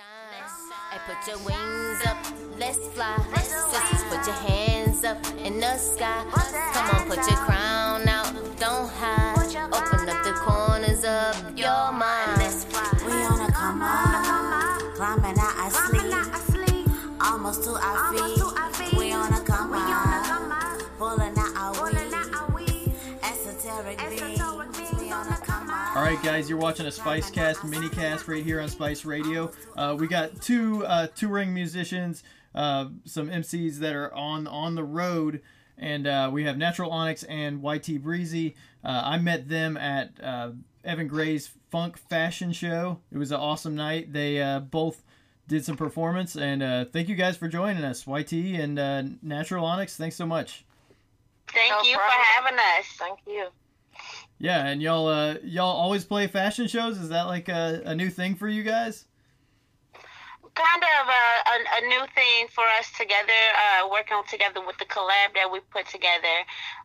Hey, put your wings up, let's fly. Sisters, put your hands up in the sky. Come on, put your crown out, don't hide. Open up the corners of your mind. We on a come up, climbing out our sleep, almost to our feet. Come up. All right, guys, you're watching a Spice Cast mini cast right here on Spice Radio. Uh, we got two uh, touring musicians, uh, some MCs that are on on the road, and uh, we have Natural Onyx and YT Breezy. Uh, I met them at uh, Evan Gray's Funk Fashion Show. It was an awesome night. They uh, both did some performance, and uh, thank you guys for joining us, YT and uh, Natural Onyx. Thanks so much. Thank No you problem. for having us. Thank you. Yeah, and y'all uh, y'all always play fashion shows. Is that like a, a new thing for you guys? Kind of a, a, a new thing for us together, uh, working together with the collab that we put together.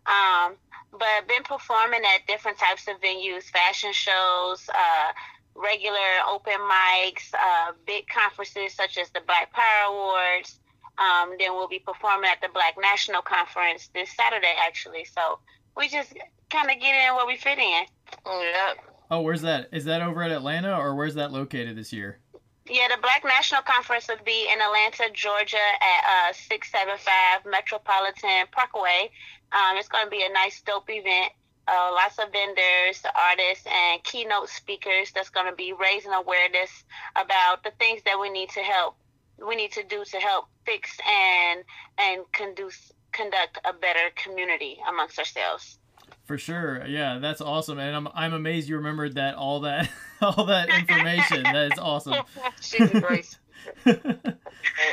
Um, but been performing at different types of venues, fashion shows, uh, regular open mics, uh, big conferences such as the Black Power Awards. Um, then we'll be performing at the Black National Conference this Saturday, actually. So we just kind of get in where we fit in. Yep. Oh, where's that? Is that over at Atlanta or where's that located this year? Yeah, the Black National Conference will be in Atlanta, Georgia at uh, 675 Metropolitan Parkway. Um, it's going to be a nice, dope event. Uh, lots of vendors, artists, and keynote speakers that's going to be raising awareness about the things that we need to help. We need to do to help fix and and conduce conduct a better community amongst ourselves. For sure. Yeah, that's awesome. And I'm I'm amazed you remembered that all that all that information. that is awesome. She's a grace. but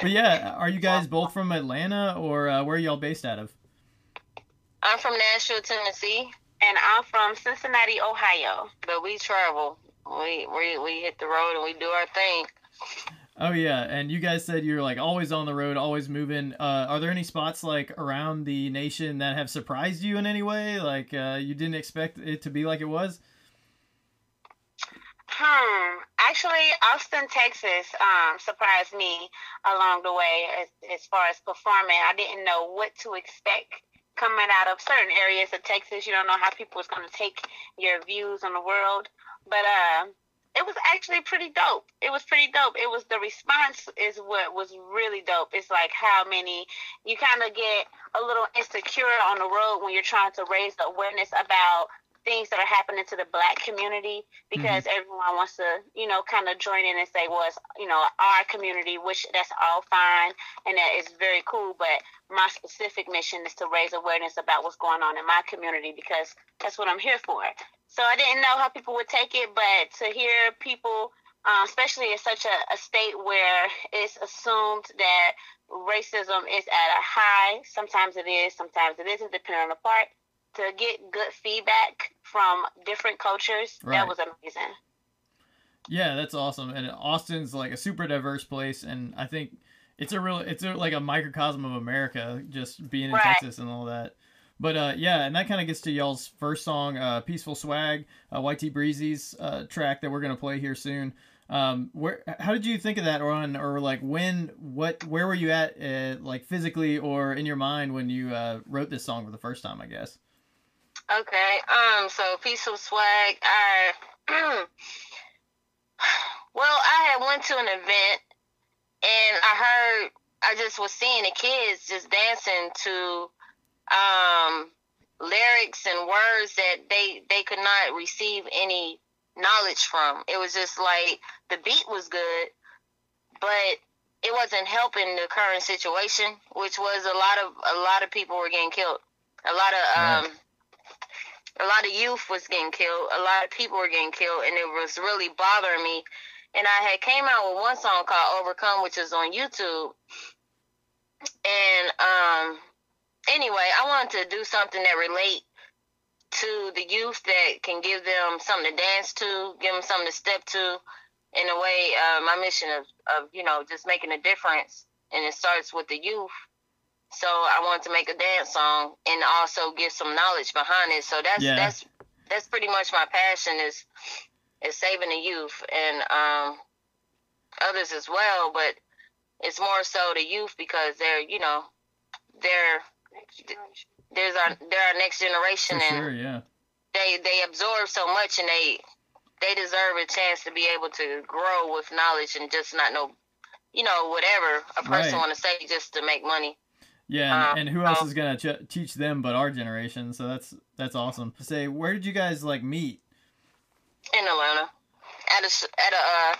yeah, are you guys both from Atlanta or uh, where are y'all based out of? I'm from Nashville, Tennessee, And I'm from Cincinnati, Ohio. but we travel. We we we hit the road and we do our thing. Oh yeah, and you guys said you're like always on the road, always moving. Uh, are there any spots like around the nation that have surprised you in any way? Like uh, you didn't expect it to be like it was? Hmm. Actually, Austin, Texas, um, surprised me along the way as, as far as performing. I didn't know what to expect coming out of certain areas of Texas. You don't know how people is going to take your views on the world, but uh, it was actually pretty dope. It was pretty dope. It was the response is what was really dope. It's like how many you kind of get a little insecure on the road when you're trying to raise the awareness about things that are happening to the black community because mm-hmm. everyone wants to, you know, kind of join in and say, well, it's, you know, our community, which that's all fine and that is very cool. But my specific mission is to raise awareness about what's going on in my community because that's what I'm here for. So I didn't know how people would take it, but to hear people, uh, especially in such a, a state where it's assumed that racism is at a high, sometimes it is, sometimes it isn't, depending on the part to get good feedback from different cultures, Right. that was amazing. Yeah, that's awesome. And Austin's like a super diverse place, and I think it's a real, it's a, like a microcosm of America, just being in Right. Texas and all that. But uh, yeah, and that kind of gets to y'all's first song, uh, "Peaceful Swag," uh, YT Breezy's uh, track that we're gonna play here soon. Um, where, how did you think of that, or or like when, what, where were you at, uh, like physically or in your mind when you uh, wrote this song for the first time? I guess. Okay. Um. So peaceful swag. I. well, I had went to an event, and I heard. I just was seeing the kids just dancing to, um, lyrics and words that they they could not receive any knowledge from. It was just like the beat was good, but it wasn't helping the current situation, which was a lot of a lot of people were getting killed. A lot of um, a lot of youth was getting killed. A lot of people were getting killed, and it was really bothering me. And I had came out with one song called "Overcome," which is on YouTube. And um, anyway, I wanted to do something that relate to the youth that can give them something to dance to, give them something to step to. In a way, uh, my mission of, of you know just making a difference, and it starts with the youth. So I wanted to make a dance song and also give some knowledge behind it. So that's Yeah. that's that's pretty much my passion is is saving the youth and um others as well, but it's more so the youth because they're you know they're there's our they're our next generation For and sure, yeah. they they absorb so much and they they deserve a chance to be able to grow with knowledge and just not know you know whatever a person Right. want to say just to make money. Yeah, and, Um, and who else um, is gonna ch- teach them but our generation? So that's that's awesome. Say, where did you guys like meet? in Atlanta at a at a uh,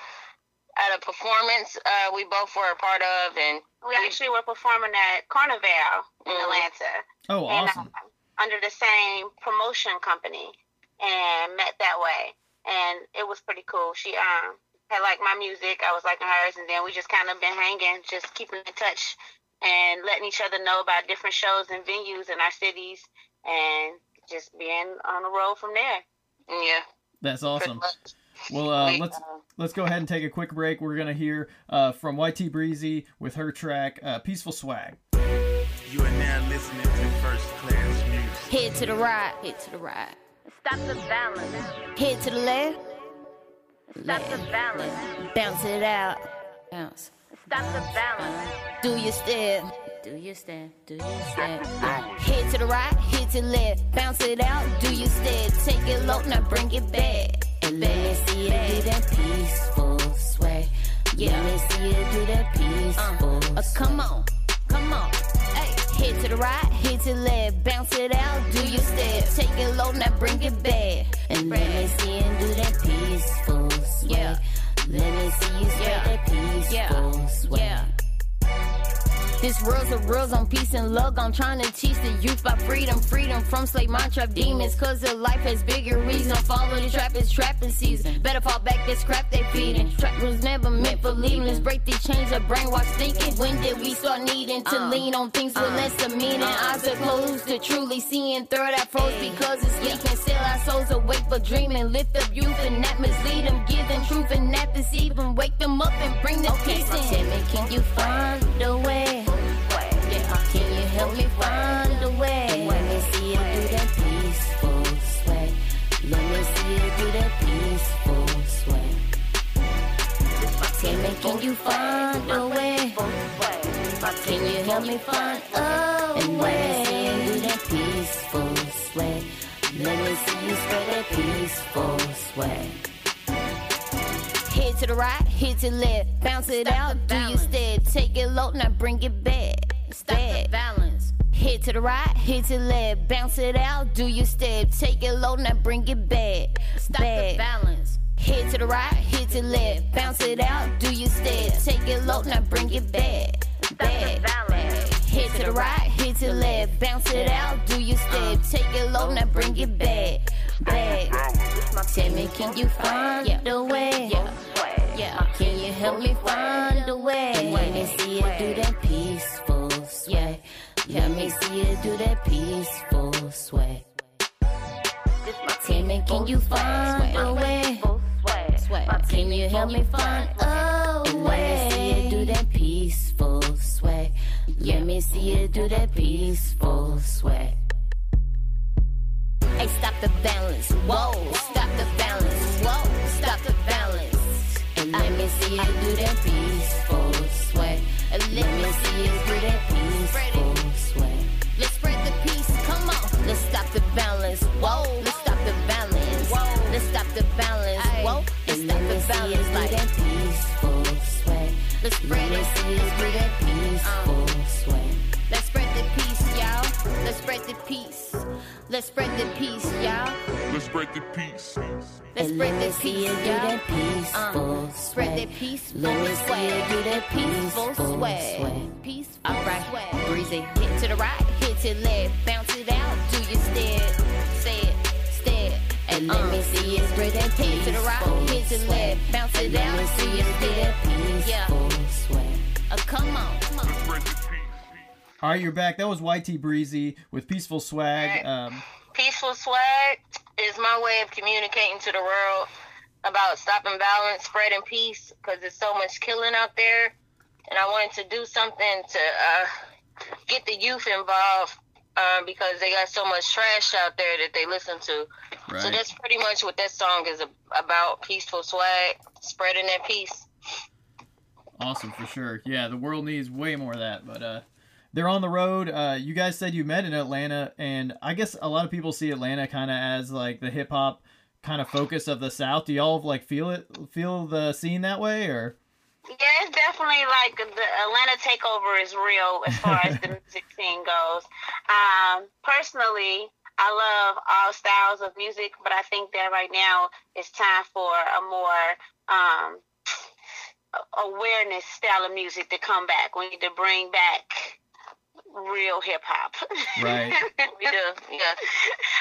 at a performance uh, we both were a part of, and We actually were performing at Carnival in Mhm. Atlanta. Oh, and awesome. um, under the same promotion company and met that way and it was pretty cool she um had liked my music i was liking hers and then we just kind of been hanging just keeping in touch and letting each other know about different shows and venues in our cities and just being on the road from there yeah, That's pretty awesome. Much. Well, uh, We, let's uh, let's go ahead and take a quick break. We're gonna hear uh, from YT Breezy with her track uh, "Peaceful Swag." You are now listening to First Class Music. Head to the right, head to the right. Stop the balance. Head to the left. Stop the balance. Bounce it out. Bounce. Stop the balance. Do your step. Do your step. Do your step. Head to the right, head to the left. Bounce it out. Do your step. Take it low, now bring it back. Let me see you do that peaceful sway. Yeah. Let me see you do that peaceful. Uh, come on, come on. Hey, hit to the right, hit to the left. Bounce it out. Do your step. Take it low, now bring it back. And let me see you do that peaceful sway. Yeah. Let me see you spread that peaceful sway. Yeah. This world's a rules on peace and love. I'm trying to teach the youth about freedom, freedom from slave mind trap demons. Cause their life has bigger reason. Follow the trap, it's trapping season. Better fall back, this crap they feeding. Trap was never meant for leaving. Let's break these chains of brainwash thinking. When did we start needing to uh, lean on things with uh, less of meaning? Uh. Eyes are closed to truly seeing through that froze because it's weak. And sell our souls awake for dreaming. Lift up youth and not mislead them. Give them truth and not deceive them. Wake them up and bring the peace in. Me, can you find a way? Yeah, can you help me find a way? Let me see you do that peaceful sway. Let me see you do that peaceful sway. Tell me, can you find a way? Can you help me find a way? Let me see you do that peaceful sway. Let me see you spread that peaceful sway. Head to the right, head to the left, bounce it out, do your step, take it low, now bring it back. Stop the balance. Head to the right, head to the left, bounce it out, do your step, take it low, now bring it back. Stop the balance. Head to the right, head to the left, bounce it out, do your step, take it low, now bring it back. Back. Head to the right, head to the left, bounce it out, do your step, uh. take it low, now bring it back. Back. Tell me, can you find a way? Yeah. Can you help me find a way? Let me see you do that peaceful sway. Let me see you do that peaceful sway. Tell me, can you find a way? Can you help me find a way? Let me see you do that peaceful sway. Let me see you do that peaceful sway. Hey, stop the balance. Whoa, stop the balance. Whoa, stop the balance. And let me see you do that peaceful peace. Let's spread the peace, y'all. peaceful Uh, spread the peaceful Let me see sway. you do that peaceful peaceful sway. sway. Peaceful All right. sway. Breezy. Hit to the right, hit to the left. Bounce it out, do your step. Step, step. And let me see you spread that Hit to the right, peaceful hit to the left. Bounce it Let out, me do see your you do that step. Yeah. peaceful sway. Uh, come on, come on. Let's break the peace. All right, you're back. That was YT Breezy with Peaceful Swag. Um, Peaceful swag is my way of communicating to the world about stopping violence, spreading peace, because there's so much killing out there. And I wanted to do something to uh, get the youth involved uh, because they got so much trash out there that they listen to. So that's pretty much what that song is about peaceful swag, spreading that peace. Awesome for sure. Yeah, the world needs way more of that. But uh, they're on the road. Uh, you guys said you met in Atlanta, and I guess a lot of people see Atlanta kind of as like the hip hop kind of focus of the South. Do y'all like feel it, feel the scene that way, or? Yeah, it's definitely like the Atlanta takeover is real as far as the music scene goes. Um, personally, I love all styles of music, but I think that right now it's time for a more um, awareness style of music to come back. We need to bring back real hip hop. Right. We do, yeah.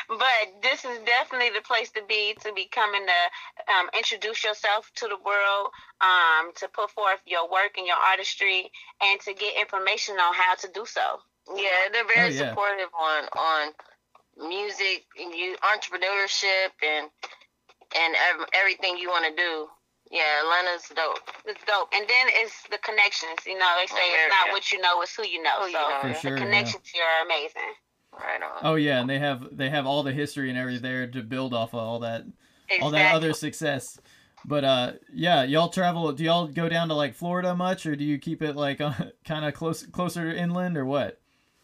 but this is definitely the place to be to be coming to um, introduce yourself to the world, um, to put forth your work and your artistry, and to get information on how to do so. Yeah, they're very Oh, yeah. supportive on on music and you entrepreneurship and and everything you want to do. Yeah, Atlanta's dope. It's dope. And then it's the connections. You know, they say Yeah, it's not yeah. what you know, it's who you know. Who you so know, yeah. sure. the yeah. connections here are amazing. Right on. Oh yeah, and they have they have all the history and everything there to build off of all that Exactly. all that other success. But uh, yeah, y'all travel. Do y'all go down to like Florida much, or do you keep it like uh, kind of close closer to inland, or what?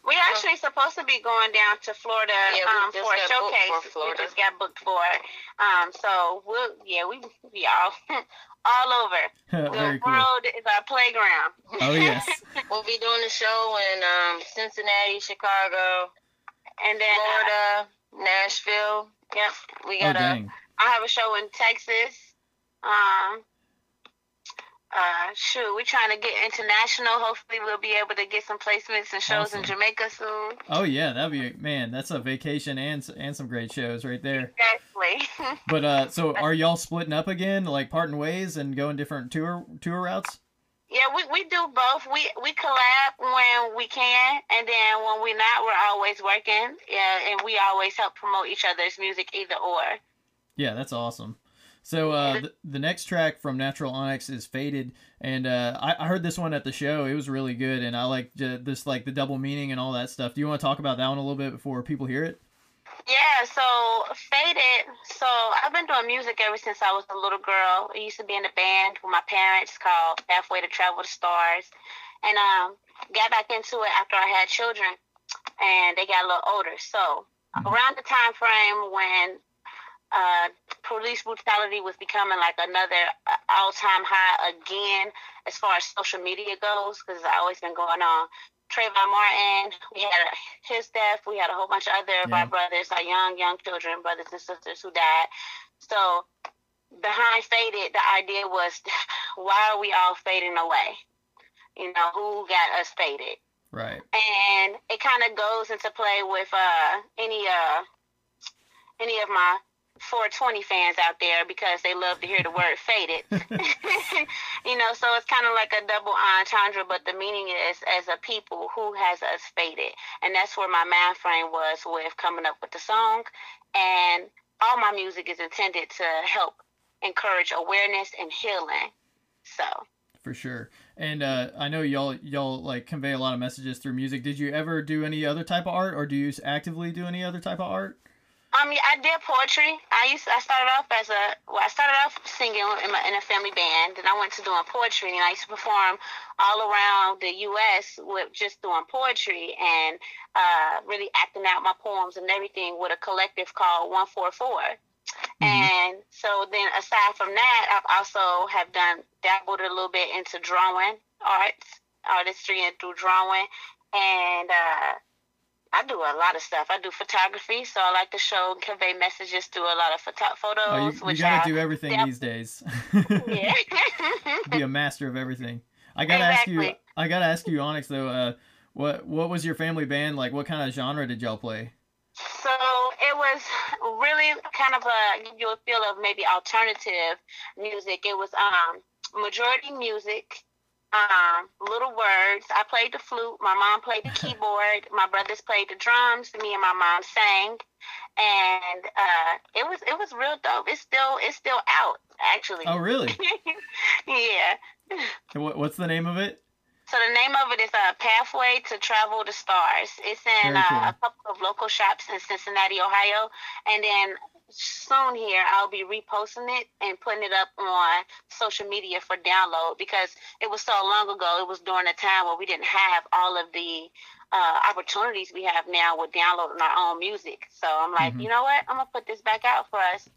We're actually supposed to be going down to Florida Yeah, um, for a showcase. for Florida. We just got booked for it. Um, so we'll yeah we we all all over. Very the cool. world is our playground. Oh yes. We'll be doing the show in um, Cincinnati, Chicago, And then uh, Florida, Nashville. yep, We Oh got a dang. I have a show in Texas. Um, uh, shoot, we're trying to get international. Hopefully, we'll be able to get some placements and shows in Jamaica soon. Oh yeah, that'd be man. That's a vacation and and some great shows right there. Exactly. But uh, so are y'all splitting up again, like parting ways and going different tour tour routes? yeah, we, we do both. We we collab when we can, and then when we're not, we're always working. Yeah, and we always help promote each other's music, either or. Yeah, that's awesome. So uh, the, the next track from Natural Onyx is Faded, and uh, I, I heard this one at the show. It was really good, and I like this like the double meaning and all that stuff. Do you want to talk about that one a little bit before people hear it? Yeah, so Faded. So I've been doing music ever since I was a little girl. I used to be in a band with my parents called Halfway to Travel the Stars, and um, got back into it after I had children, and they got a little older. So around the time frame when uh, police brutality was becoming like another uh, all-time high again as far as social media goes, because it's always been going on. Trayvon Martin, we had his death. We had a whole bunch of other of our brothers, our young, young children, brothers and sisters who died. So behind Faded, the idea was, why are we all fading away? You know, who got us faded? Right. and it kind of goes into play with uh, any uh, any of my 420 fans out there because they love to hear the word faded. you know, so it's kind of like a double entendre, but the meaning is as a people who has us faded, and that's where my mind frame was with coming up with the song, and all my music is intended to help encourage awareness and healing. So. For sure. And uh, I know y'all y'all like convey a lot of messages through music. Did you ever do any other type of art, or do you actively do any other type of art? Um, yeah, I did poetry. I used I started off as a well, I started off singing in, my, in a family band, and I went to doing poetry, and I used to perform all around the U.S. with just doing poetry and uh, really acting out my poems and everything with a collective called One Four Four. And so then aside from that, I've also have done dabbled a little bit into drawing arts, artistry and through drawing, and uh, I do a lot of stuff. I do photography, so I like to show and convey messages through a lot of photo- photos. Oh, you, you gotta I, do everything yep. these days. Yeah. Be a master of everything. I gotta ask you. I gotta ask you, Onyx. Though, uh, what what was your family band like? What kind of genre did y'all play? So it was really kind of a give you a feel of maybe alternative music. It was um majority music, um, little words. I played the flute. My mom played the keyboard. My brothers played the drums. Me and my mom sang, and uh, it was it was real dope. It's still it's still out actually. Oh, really? yeah. What, what's the name of it? So the name of it is uh, Pathway to Travel the Stars. It's in cool. uh, a couple of local shops in Cincinnati, Ohio, and then soon here I'll be reposting it and putting it up on social media for download because it was so long ago. It was during a time where we didn't have all of the uh, opportunities we have now with downloading our own music. So I'm like, Mhm. you know what? I'm gonna put this back out for us.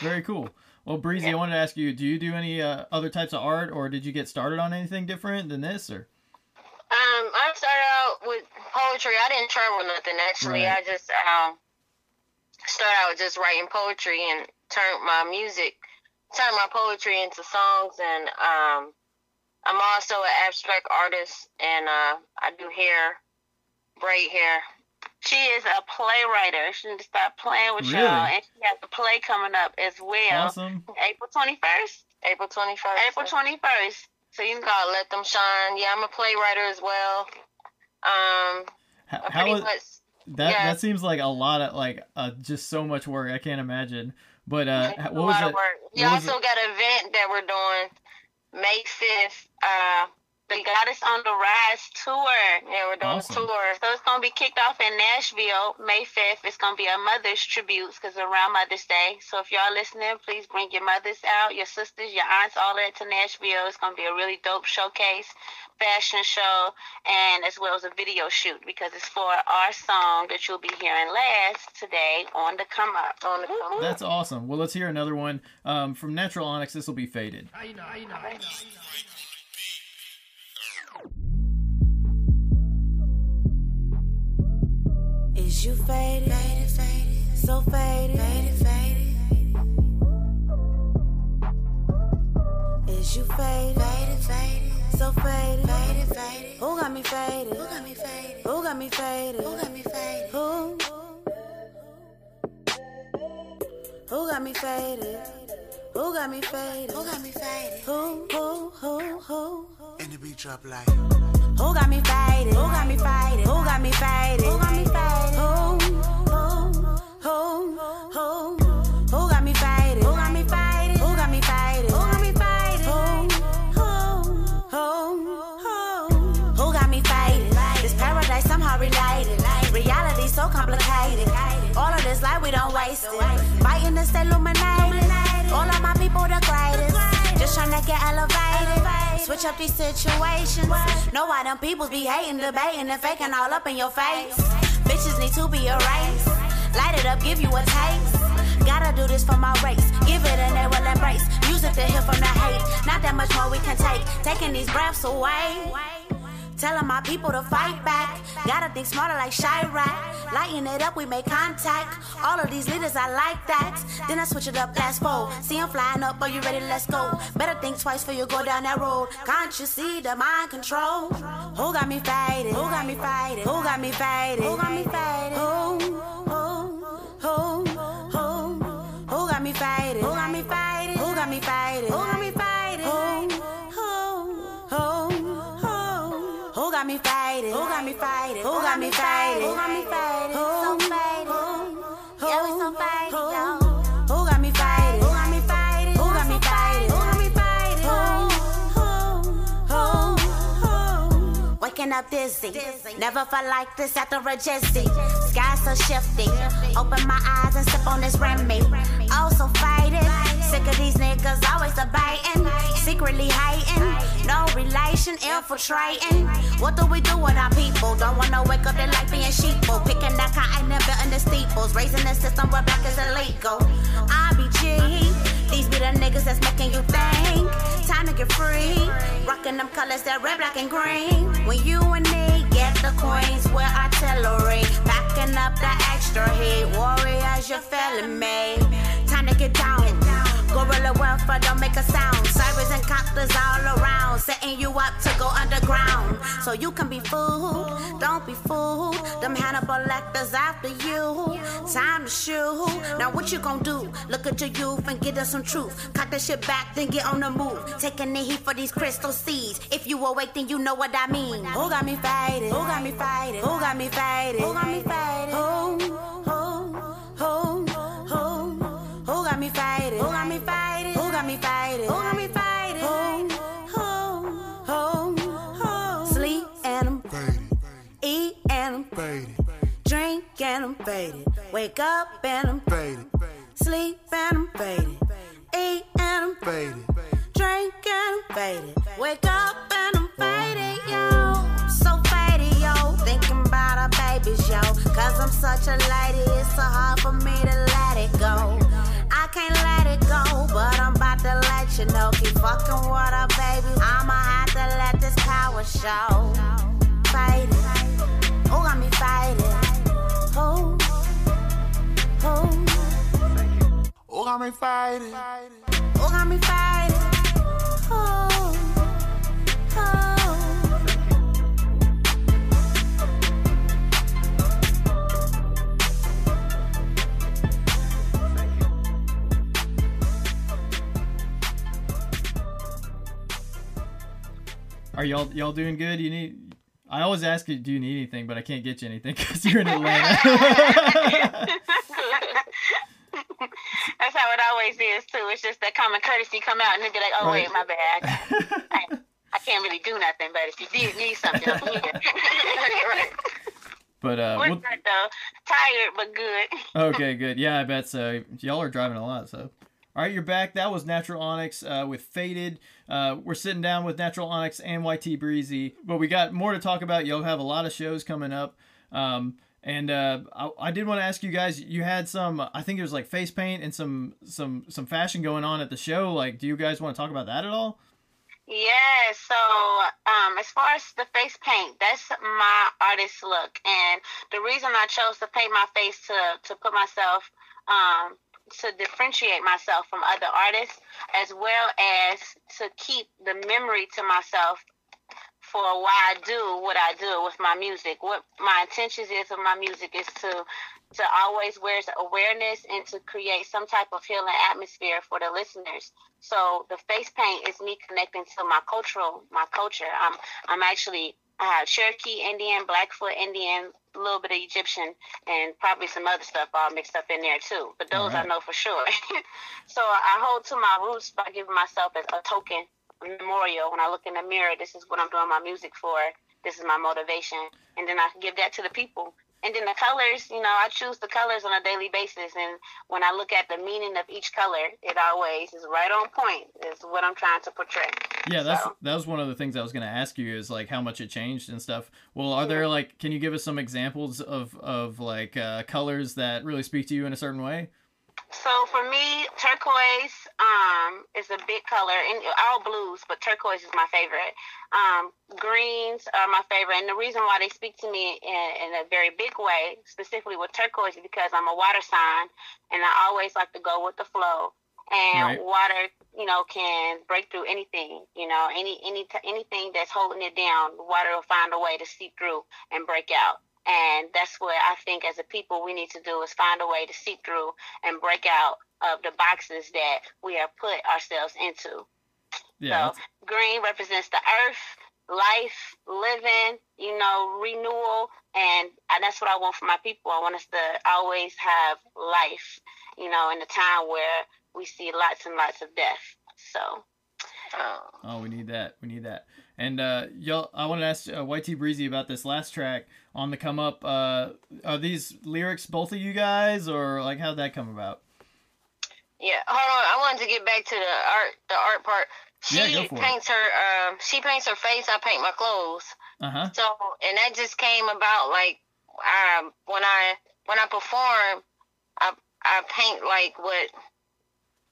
Very cool. Well, Breezy, I wanted to ask you: Do you do any uh, other types of art, or did you get started on anything different than this? Or Um, I started out with poetry. I didn't train with nothing actually. Right. I just um started out just writing poetry and turned my music, turned my poetry into songs. And um, I'm also an abstract artist, and uh, I do hair, braid hair. She is a playwright. She need to stop playing with Really? y'all, and she has a play coming up as well. awesome. April 21st. April 21st. April 21st. So you can call it Let Them Shine. Yeah, I'm a playwright as well. Um, How, I how pretty is, much that? yeah. That seems like a lot of like uh, just so much work. I can't imagine. But uh, It's h- a what was lot it? of work. We what was also got an event that we're doing May 5th. Uh, The Goddess on the Rise tour. yeah, we're doing Awesome. a tour. So it's gonna be kicked off in Nashville May 5th. It's gonna be a mother's tribute because around Mother's Day. So if y'all listening, please bring your mothers out, your sisters, your aunts, all that to Nashville. It's gonna be a really dope showcase, fashion show, and as well as a video shoot because it's for our song that you'll be hearing last today on the come up. On the come up. That's awesome. Well, let's hear another one um, from Natural Onyx. This will be faded. Is you faded? Faded, faded. So faded. Faded, faded. Is you faded? Faded, faded. So faded. Faded, faded. Who got me faded? Who got me faded? Who got me faded? Who got me faded? Who? Who got me faded? Who got me faded? Who got me faded? Who, who, who, who? And the beat drop like Who got me faded? Who got me faded? Who got me faded? Who got me faded? Who? Who? Who? Who? Who got me faded? Who got me faded? Who got me faded? Who got me faded? Who? Who? Who? Who? Who got me faded? This paradise somehow related. Reality so complicated. All of this life we don't waste it. Fighting to stay illuminated. People the greatest. Just tryna get elevated. Switch up these situations. Know why them peoples be hating, debating, and faking all up in your face. Bitches need to be erased. Light it up, give you a taste. Gotta do this for my race. Give it and they will embrace. Music to heal from the hate. Not that much more we can take. Taking these breaths away. Telling my people to fight back. Gotta think smarter like Chirac. Lighting it up, we make contact. All of these leaders, I like that. Then I switch it up, last four. See them flying up, are you ready? Let's go. Better think twice before you go down that road. Can't you see the mind control? Who got me fighting? Who got me fighting? Who got me fighting? Who got me faded? Who? Who? Who? Who? Who got me faded? Who got me faded? Got me faded? Who got me faded? Who got me faded? Who? Who? Yeah, we so yo. Who got me faded? Who got me faded? Who got me faded? Who got me faded? Who? Who? Who? Waking up dizzy. Never felt like this after a jizzy. Sky so shifty. Open my eyes and sip on this Remy. Oh, so faded. Sick of these niggas always debating. Secretly hating. No relation, infiltrating. What do we do with our people? Don't wanna wake up their life being sheeple. Picking that cotton and building the steeples. Raising the system where black is illegal. IBG. These be the niggas that's making you think. Time to get free. Rocking them colors that red, black, and green. When you and me get the coins with artillery. Backing up the extra heat. Warriors, you're feeling me. Time to get down. Gorilla welfare, don't make a sound. Sirens and copters all around. Setting you up to go underground. So you can be fooled. Don't be fooled. Them Hannibal Lecters after you. Time to shoot. Now what you gonna do? Look at your youth and get us some truth. Cock that shit back, then get on the move. Taking the heat for these crystal seeds. If you awake, then you know what I mean. Who got me faded? Who got me faded? Who got me faded? Who got me faded? Who? Who? Who? Who? Who got me faded? Me faded? Who got me faded? Who got me faded? Who? Who? Who? Who? Sleep and I'm faded, eat and I'm faded, drink and I'm faded. Wake up and I'm got me fighting. Who got me fighting? Who? Who? Are y'all y'all doing good? You need. I always ask you, do you need anything, but I can't get you anything because you're in Atlanta. That's how it always is too. It's just that common courtesy come out and they be like, "Oh Right. wait, my bad. I, I, I can't really do nothing. But if you did need something, I'm here." right. but uh, We're we'll- good though. Tired but good. okay, good. Yeah, I bet so. Y'all are driving a lot, so. All right, you're back. That was Natural Onyx uh, with Faded. Uh, we're sitting down with Natural Onyx and YT Breezy, but we got more to talk about. You'll have a lot of shows coming up. Um, and uh, I, I did want to ask you guys. You had some, I think it was like face paint and some some some fashion going on at the show. Like, do you guys want to talk about that at all? Yeah, so um, as far as the face paint, that's my artist look, and the reason I chose to paint my face to to put myself um, to differentiate myself from other artists, as well as to keep the memory to myself for why I do what I do with my music. What my intentions is of my music is to to always raise awareness and to create some type of healing atmosphere for the listeners. So the face paint is me connecting to my cultural, my culture. I'm I'm actually I have Cherokee Indian, Blackfoot Indian, a little bit of Egyptian, and probably some other stuff all mixed up in there too. But those I know for sure. so I hold to my roots by giving myself a token, memorial. When I look in the mirror, this is what I'm doing my music for. This is my motivation, and then I can give that to the people. And then the colors, you know, I choose the colors on a daily basis. And when I look at the meaning of each color, it always is right on point. Is what I'm trying to portray. Yeah, that's So- that was one of the things I was going to ask you is like how much it changed and stuff. Well, are there like can you give us some examples of of like uh, colors that really speak to you in a certain way? So for me, turquoise um, is a big color, and all blues, but turquoise is my favorite. Um, greens are my favorite, and the reason why they speak to me in, in a very big way, specifically with turquoise, is because I'm a water sign, and I always like to go with the flow. And Right. water, you know, can break through anything. You know, any any anything that's holding it down, water will find a way to seep through and break out. And that's what I think as a people we need to do is find a way to seep through and break out of the boxes that we have put ourselves into. Yeah, So green represents the earth, life, living, you know, renewal, and, and that's what I want for my people. I want us to always have life, you know, in a time where we see lots and lots of death. So Oh. Oh, we need that. We need that. And uh, y'all, I want to ask uh, YT Breezy about this last track on the come up. Uh, are these lyrics both of you guys, or like how'd that come about? Yeah, hold on. I wanted to get back to the art, the art part. She Yeah, for it. paints her, um, she paints her face. I paint my clothes. Uh huh. So, and that just came about like, um, when I when I perform, I I paint like what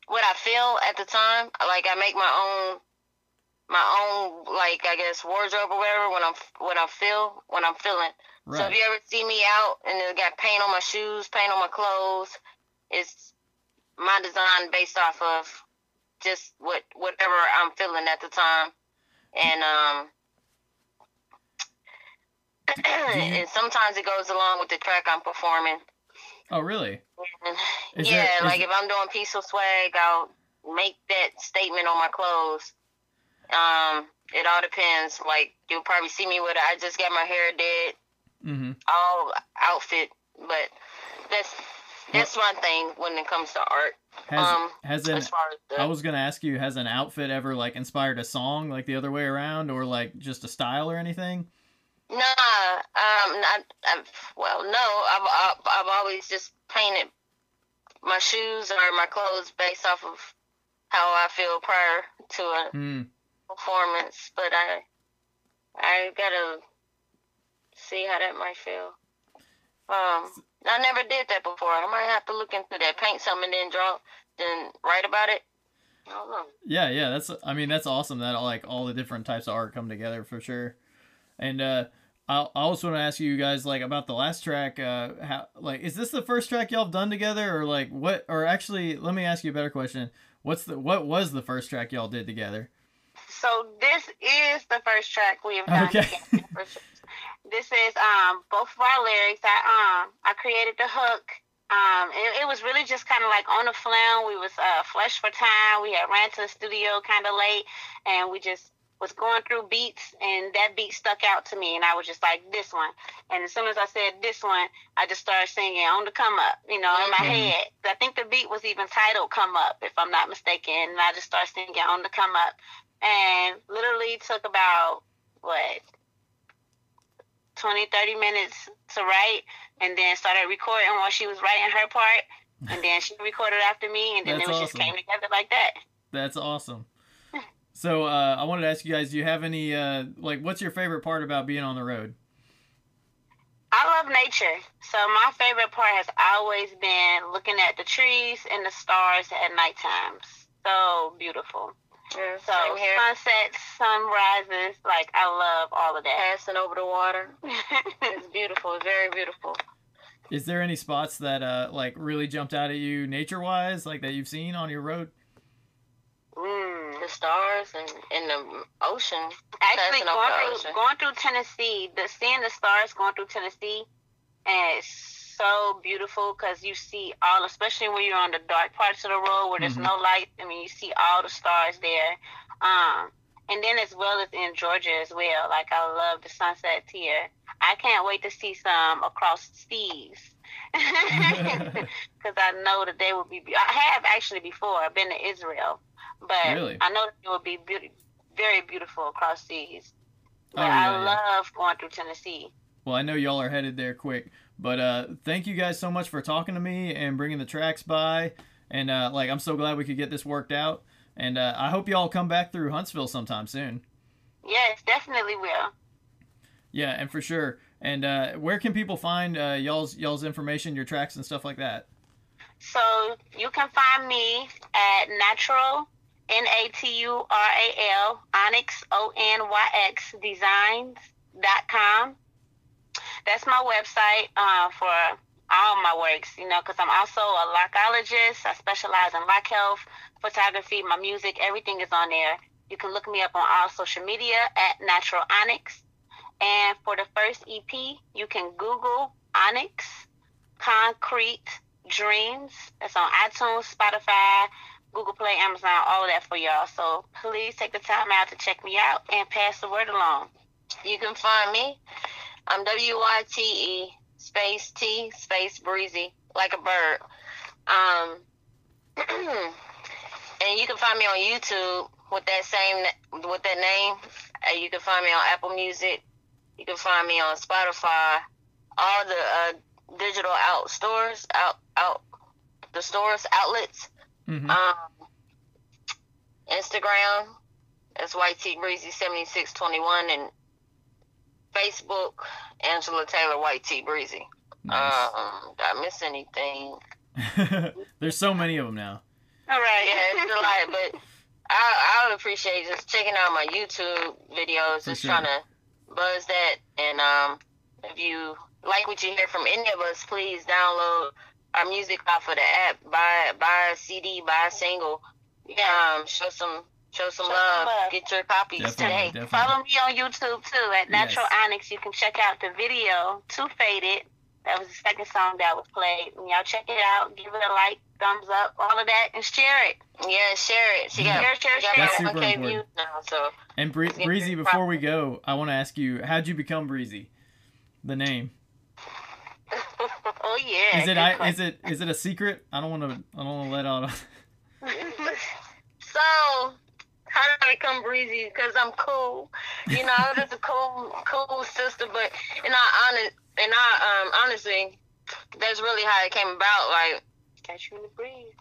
what I feel at the time. Like I make my own my own like I guess wardrobe or whatever when I'm when I feel when I'm feeling. So if you ever see me out and it got paint on my shoes, paint on my clothes, it's my design based off of just what whatever I'm feeling at the time. And um and sometimes it goes along with the track I'm performing. Oh, really? Is yeah, there- like if I'm doing peaceful swag, I'll make that statement on my clothes. Um, it all depends. Like you'll probably see me with I just got my hair did, Mm-hmm. all outfit, but that's that's one thing when it comes to art. Has um, has an as far as the I was gonna ask you, has an outfit ever like inspired a song like the other way around, or like just a style or anything? Nah, um, not, I've, well, no, I've, I've, I've always just painted my shoes or my clothes based off of how I feel prior to it. Mm. Performance, but I I gotta see how that might feel. Um, I never did that before. I might have to look into that, paint something, and then draw, then write about it. Yeah, yeah, that's I mean that's awesome that all, like all the different types of art come together for sure. And uh I I also want to ask you guys like about the last track uh how like is this the first track y'all have done together or like what or actually let me ask you a better question. What's the what was the first track y'all did together? So this is the first track we have done. Okay. together, for sure. This is um both of our lyrics. I um I created the hook. Um, it, it was really just kind of like on the flam. We was uh flushed for time. We had ran to the studio kind of late, and we just was going through beats, and that beat stuck out to me, and I was just like this one. And as soon as I said this one, I just started singing on the come up, you know, in my Mhm. head. I think the beat was even titled "Come Up," if I'm not mistaken, and I just started singing on the come up and literally took about what 20 30 minutes to write and then started recording while she was writing her part and then she recorded after me and then That's it was just came together like that That's awesome. So uh I wanted to ask you guys, do you have any uh like what's your favorite part about being on the road? I love nature. So my favorite part has always been looking at the trees and the stars at night times. So beautiful. Yeah, So sunsets, sunrises, like I love all of that. Passing over the water. It's beautiful. It's very beautiful. Is there any spots that uh like really jumped out at you nature wise, like that you've seen on your road? mm. The stars and, and the ocean. Actually, going the through ocean. going through Tennessee, the seeing the stars going through Tennessee, and it's so beautiful because you see all, especially when you're on the dark parts of the road where there's Mhm. no light. I mean, you see all the stars there. Um, and then as well as in Georgia as well. Like I love the sunsets here. I can't wait to see some across seas. Because I know that they will be. I have actually before. I've been to Israel, but Really? I know that it will be beauty, very beautiful across seas. But Oh, I yeah, yeah. love going through Tennessee. Well, I know y'all are headed there quick, but uh, thank you guys so much for talking to me and bringing the tracks by. And uh, like, I'm so glad we could get this worked out. And uh, I hope y'all come back through Huntsville sometime soon. Yes, definitely will. Yeah, and for sure. And uh, where can people find uh, y'all's y'all's information, your tracks and stuff like that? So you can find me at natural N A T U R A L Onyx O N Y X Designs dot com. That's my website uh, for all my works, you know, because I'm also a lockologist. I specialize in lock health, photography, my music, everything is on there. You can look me up on all social media at Natural Onyx. And for the first EP, you can Google Onyx Concrete Dreams. It's on iTunes, Spotify, Google Play, Amazon, all of that for y'all. So please take the time out to check me out and pass the word along. You can find me. I'm W Y T E space T space breezy like a bird. Um, and you can find me on YouTube with that same with that name. Uh, you can find me on Apple Music. You can find me on Spotify. All the uh, digital out stores out out the stores outlets. hmm Um, Instagram, that's YT Breezy seventy six twenty one, and Facebook, Angela Taylor YT Breezy. nice. Um, did I miss anything? There's so many of them now. All right. Yeah, it's a lot, but I I would appreciate just checking out my YouTube videos, For just sure. trying to buzz that. And um, if you like what you hear from any of us, please download our music off of the app. Buy buy a CD, buy a single. Yeah, Um, show some show some Show some love. love. Get your copies Definitely, today. definitely. Follow me on YouTube too at Natural Yes. Onyx. You can check out the video to Faded. That was the second song that was played. And y'all check it out, give it a like, thumbs up, all of that, and share it. Yeah, share it. She got, Share, share, she share. That's about super 1K important. views now, so And Bree- Breezy, before we go, I want to ask you, how'd you become Breezy? The name. Oh yeah. Is it I, is it is it a secret? I don't want to I don't want to let out. So, how did I become breezy? Because I'm cool. You know, I'm just a cool, cool sister. But in all honest, in all um, honestly, that's really how it came about. Like, Catch you in the breeze.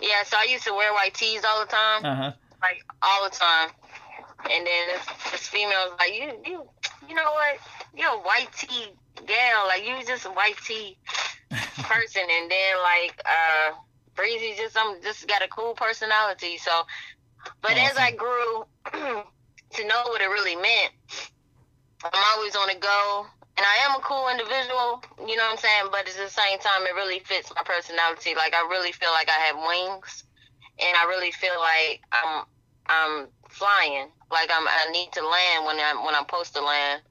Yeah, so I used to wear white tees all the time, Uh huh. like all the time. And then this, this female was like, "You, you, you know what? You're a white tee gal. Like you just a white tee person." And then like, uh, Breezy just um just got a cool personality. So, but as I grew to know what it really meant, I'm always on the go. And I am a cool individual, you know what I'm saying? But at the same time, it really fits my personality. Like I really feel like I have wings, and I really feel like I'm I'm flying. Like I'm I need to land when I'm when I'm supposed to land.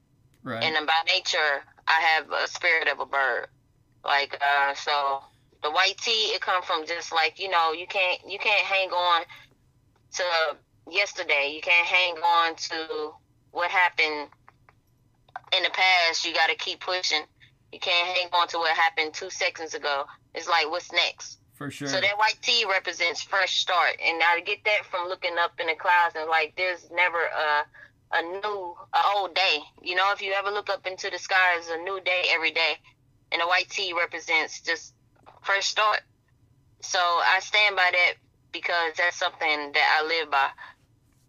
Right. And then by nature, I have a spirit of a bird. Like uh, so, the white tee it come from just like you know you can't you can't hang on to yesterday. You can't hang on to what happened in the past. You got to keep pushing. You can't hang on to what happened two seconds ago. It's like what's next. For sure. So that white tee represents fresh start, and I get that from looking up in the clouds and like there's never a a new a old day. You know, if you ever look up into the sky, it's a new day every day, and the white tee represents just fresh start. So I stand by that because that's something that I live by,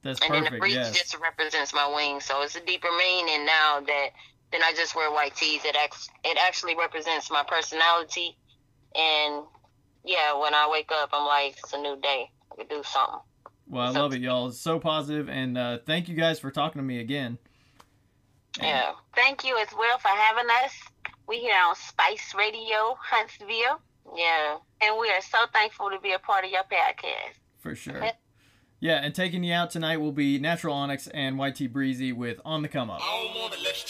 That's and then the perfect. breeze Yes. just represents my wings. So it's a deeper meaning now that then I just wear white tees. It act it actually represents my personality, and yeah, when I wake up, I'm like, it's a new day. I could do something. Well, I love it, y'all. It's so positive, and uh, thank you guys for talking to me again. Yeah. Thank you as well for having us. We here on Spice Radio Huntsville, Yeah. and we are so thankful to be a part of your podcast. For sure. Yeah, and taking you out tonight will be Natural Onyx and YT Breezy with On the Come Up. I don't want it, let's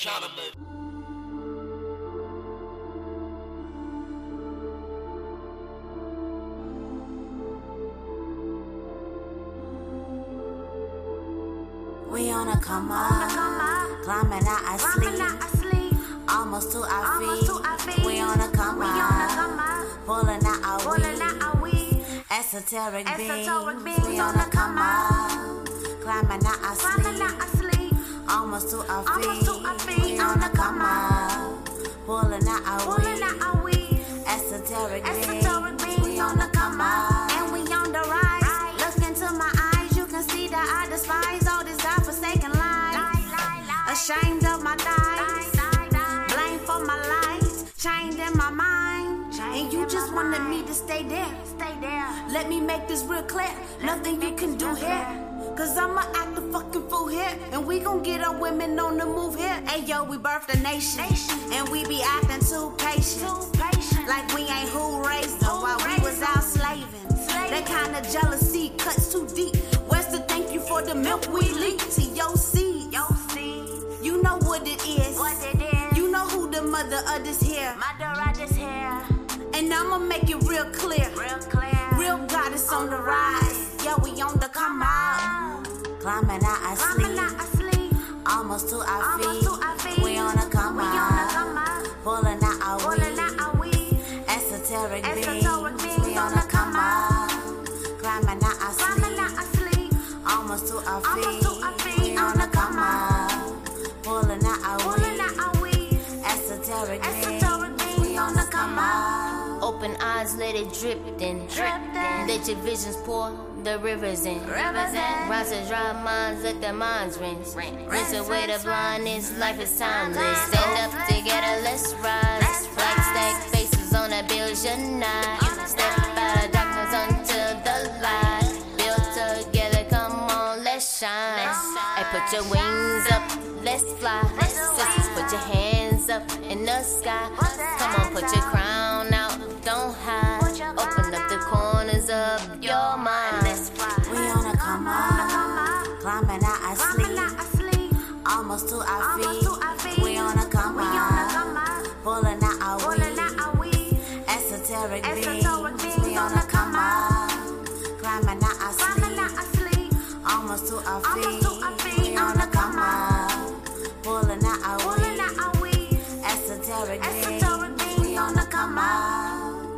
We on a come up, climbing out our sleep, almost to our feet. Up, pulling out our weed, esoteric beings. We on a come up, climbing out our sleep, almost to our feet. We on a come up, pulling out. Our weed, esoteric beings. Wanted me to stay there. Stay there. Let me make this real clear. Nothing you can do here. Cause I'ma act the fucking fool here. And we gon' get our women on the move here. Hey yo, we birthed a nation. And we be acting too patient. Like we ain't who raised them while we was out slaving. That kind of jealousy cuts too deep. Where's the thank you for the milk we leak to your seed? Your seed. You know what it is. What it is. You know who the mother of this real clear. Real clear. Real goddess on the rise. Yeah, we on the come out. Climbing out our sleep. Almost to our feet. It drip then. Let your visions pour the rivers in. Rivers in. Rise to dry minds, let their minds rinse. Rinse away the blindness, life is timeless. Stand up together, let's rise. Like stack faces on a billion night. Step out of darkness until the light. Build together, come on, let's shine. Hey, put your wings up, let's fly. Sisters, put your hands up in the sky. Come on, put your crown out, don't hide. Up of your mind. We on a come up, climbing out our sleep, almost to our feet.